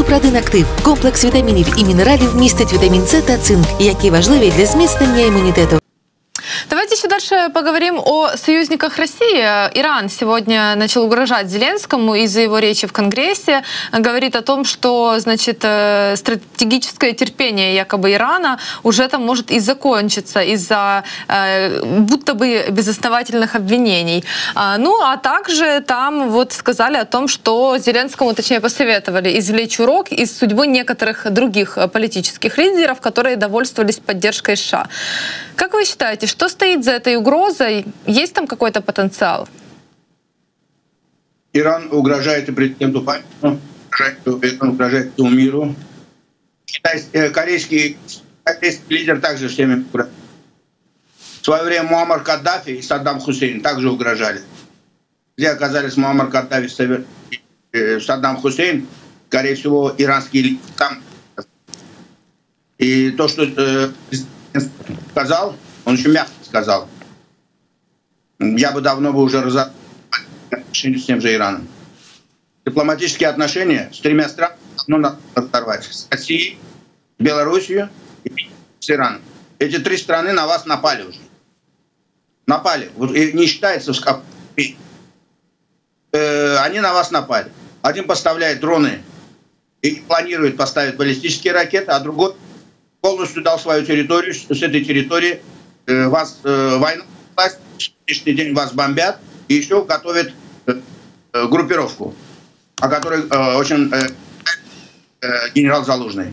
Супрадин Актив комплекс вітамінів і мінералів містить вітамін С та цинк, які важливі для зміцнення імунітету. Дальше поговорим о союзниках России. Иран сегодня начал угрожать Зеленскому из-за его речи в Конгрессе. Говорит о том, что значит, э, стратегическое терпение якобы Ирана уже там может и закончиться из-за э, будто бы безосновательных обвинений. А, ну, а также там вот сказали о том, что Зеленскому, точнее, посоветовали извлечь урок из судьбы некоторых других политических лидеров, которые довольствовались поддержкой США. Как вы считаете, что стоит за этой угрозой? Есть там какой-то потенциал? Иран угрожает и президенту Байдену, угрожает, угрожает всему миру. Китайский, э, корейский, корейский лидер также всеми угрожает. В свое время Муаммар Каддафи и Саддам Хусейн также угрожали. Где оказались Муаммар Каддафи и э, Саддам Хусейн, скорее всего, иранские лидеры там. И то, что э, сказал, он еще мягко сказал, я бы давно бы уже отношения с тем же Ираном. Дипломатические отношения с тремя странами давно надо разорвать. С Россией, Белоруссией и с Ираном. Эти три страны на вас напали уже. Напали. И не считается в э, Они на вас напали. Один поставляет дроны и планирует поставить баллистические ракеты, а другой полностью дал свою территорию, с этой территории э, вас э, война, в сегодняшний день вас бомбят и еще готовят э, э, группировку, о которой э, очень генерал Залужный.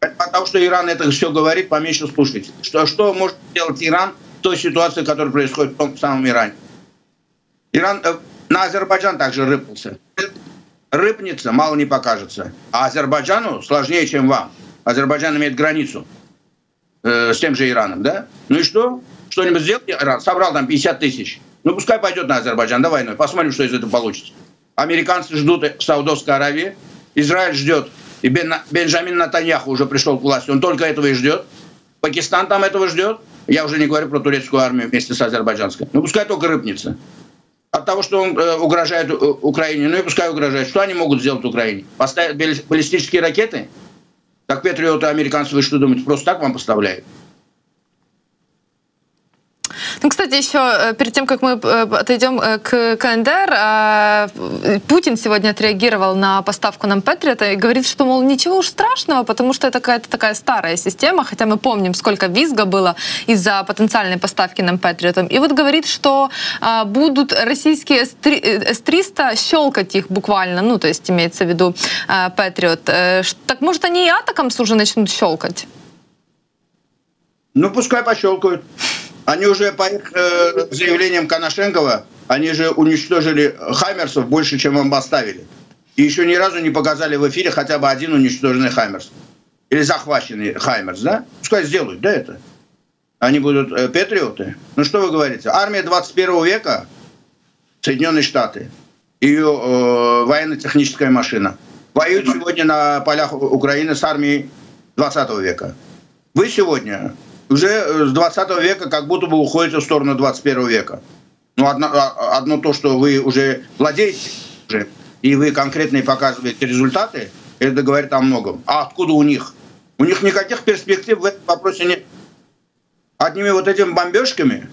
Потому что Иран это все говорит, поменьше слушайте. Что, что может сделать Иран в той ситуации, которая происходит в том самом Иране? Иран на Азербайджан также рыпался. Рыпнется, мало не покажется. А Азербайджану сложнее, чем вам. Азербайджан имеет границу э, с тем же Ираном, да? Ну и что? Что-нибудь сделал Иран? Собрал там 50 тысяч. Ну пускай пойдет на Азербайджан, давай, ну, посмотрим, что из этого получится. Американцы ждут Саудовской Аравии, Израиль ждет, и Бен, Бенджамин Натаньяху уже пришел к власти, он только этого и ждет. Пакистан там этого ждет. Я уже не говорю про турецкую армию вместе с азербайджанской. Ну пускай только рыпнется. От того, что он э, угрожает э, Украине, ну и пускай угрожает. Что они могут сделать Украине? Поставить баллистические ракеты? Так Патриоты американцы, вы что думаете, просто так вам поставляют? Ну, кстати, еще э, перед тем, как мы э, отойдем э, к КНДР, Путин сегодня отреагировал на поставку нам Патриота и говорит, что, мол, ничего уж страшного, потому что это какая-то такая старая система, хотя мы помним, сколько визга было из-за потенциальной поставки нам Патриотом. И вот говорит, что будут российские С-300 щелкать их буквально, ну, то есть имеется в виду Патриот. Так может они и Атакамс уже начнут щелкать? Ну, пускай пощелкают. Они уже по их э, заявлениям Коношенкова, они же уничтожили Хаймерсов больше, чем вам поставили. И еще ни разу не показали в эфире хотя бы один уничтоженный Хаймерс. Или захваченный Хаймерс, да? Пускай сделают, да, это? Они будут э, патриоты. Ну что вы говорите? Армия 21 века, Соединенные Штаты, ее э, военно-техническая машина, воюют сегодня на полях Украины с армией 20 века. Вы сегодня уже э, с 20 века как будто бы уходите в сторону 21 века. Ну, одно, а, одно то, что вы уже владеете, уже, и вы конкретные показываете результаты, это говорит о многом. А откуда у них? У них никаких перспектив в этом вопросе нет. Одними вот этими бомбежками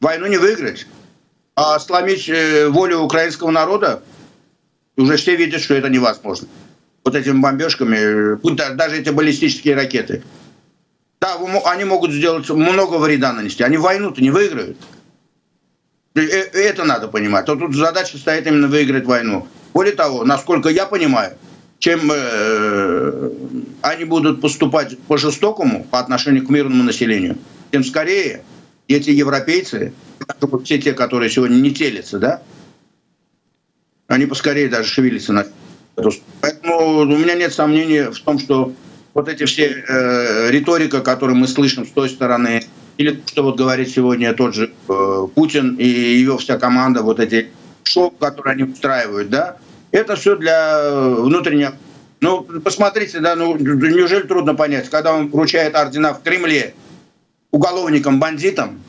войну не выиграть. А сломить э, волю украинского народа, уже все видят, что это невозможно. Вот этими бомбежками, э, даже эти баллистические ракеты – да, они могут сделать много вреда нанести. Они войну-то не выиграют. Э, это надо понимать. А тут задача стоит именно выиграть войну. Более того, насколько я понимаю, чем э, они будут поступать по-жестокому по отношению к мирному населению, тем скорее эти европейцы, все те, которые сегодня не телятся, да, они поскорее даже шевелятся на Поэтому у меня нет сомнений в том, что вот эти все э, риторика, которую мы слышим с той стороны, или что вот говорит сегодня тот же э, Путин и его вся команда, вот эти шоу, которые они устраивают, да, это все для внутреннего... Ну, посмотрите, да, ну, неужели трудно понять, когда он вручает ордена в Кремле уголовникам, бандитам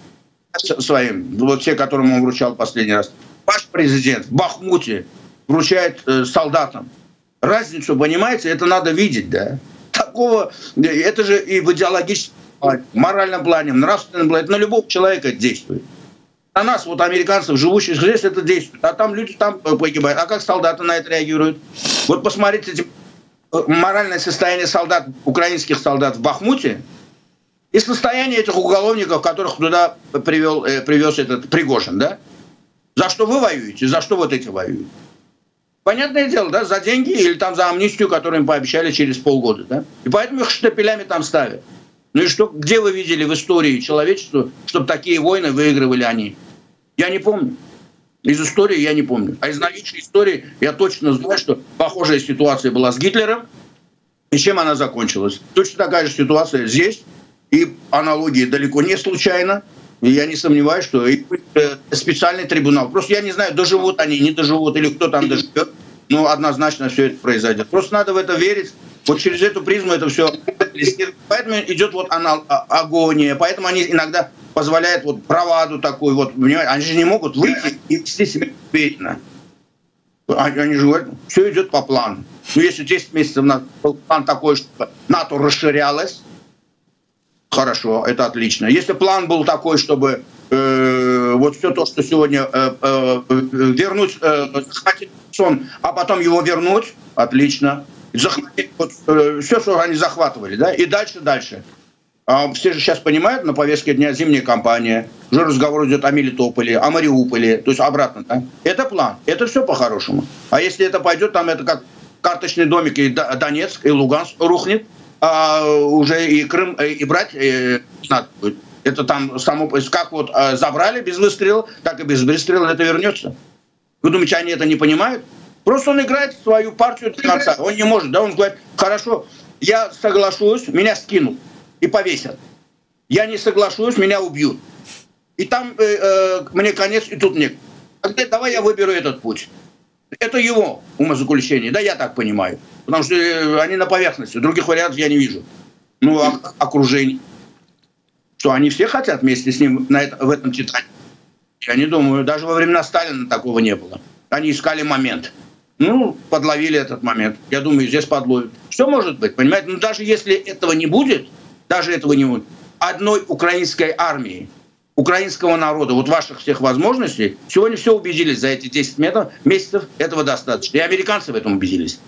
своим, вот те, которым он вручал последний раз, ваш президент в Бахмуте вручает э, солдатам. Разницу, понимаете, это надо видеть, да. Такого, это же и в идеологическом плане, моральном плане, нравственном плане, на любого человека действует. На нас, вот американцев, живущих здесь, это действует. А там люди там погибают. А как солдаты на это реагируют? Вот посмотрите э, моральное состояние солдат, украинских солдат в Бахмуте, и состояние этих уголовников, которых туда привел, э, привез этот Пригожин, да? За что вы воюете? За что вот эти воюют? Понятное дело, да, за деньги или там за амнистию, которую им пообещали через полгода, да? И поэтому их штапелями там ставят. Ну и что, где вы видели в истории человечества, чтобы такие войны выигрывали они? Я не помню. Из истории я не помню. А из новейшей истории я точно знаю, что похожая ситуация была с Гитлером. И чем она закончилась? Точно такая же ситуация здесь. И аналогии далеко не случайно. И я не сомневаюсь, что и э, специальный трибунал. Просто я не знаю, доживут они, не доживут, или кто там доживет. Но однозначно все это произойдет. Просто надо в это верить. Вот через эту призму это все. Поэтому идет вот а, агония. Поэтому они иногда позволяют вот браваду такой. Вот, понимаете, они же не могут выйти и вести себя уверенно. Они же говорят, все идет по плану. Ну, если 10 месяцев был план такой, что НАТО расширялось, Хорошо, это отлично. Если план был такой, чтобы э, вот все то, что сегодня э, э, вернуть, э, захватить сон, а потом его вернуть, отлично. Захватить вот, э, все, что они захватывали, да, и дальше, дальше. А все же сейчас понимают, на повестке дня зимняя кампания, уже разговор идет о Мелитополе, о Мариуполе, то есть обратно. Да? Это план, это все по-хорошему. А если это пойдет, там это как карточный домик, и Донецк, и Луганск рухнет, а, уже и Крым э, и брать э, надо будет. Это там само, как вот э, забрали без выстрела, так и без выстрела это вернется. Вы думаете, они это не понимают? Просто он играет свою партию до конца. Он не может, да, он говорит, хорошо, я соглашусь, меня скинут и повесят. Я не соглашусь, меня убьют. И там э, э, мне конец, и тут нет. А где, давай я выберу этот путь. Это его умозаключение, да, я так понимаю. Потому что э, они на поверхности, других вариантов я не вижу. Ну, а, окружение. Что они все хотят вместе с ним на это, в этом титане? Я не думаю, даже во времена Сталина такого не было. Они искали момент. Ну, подловили этот момент. Я думаю, здесь подловят. Все может быть, понимаете? Но даже если этого не будет, даже этого не будет, одной украинской армии украинского народа, вот ваших всех возможностей, сегодня все убедились за эти 10 метров, месяцев, этого достаточно. И американцы в этом убедились.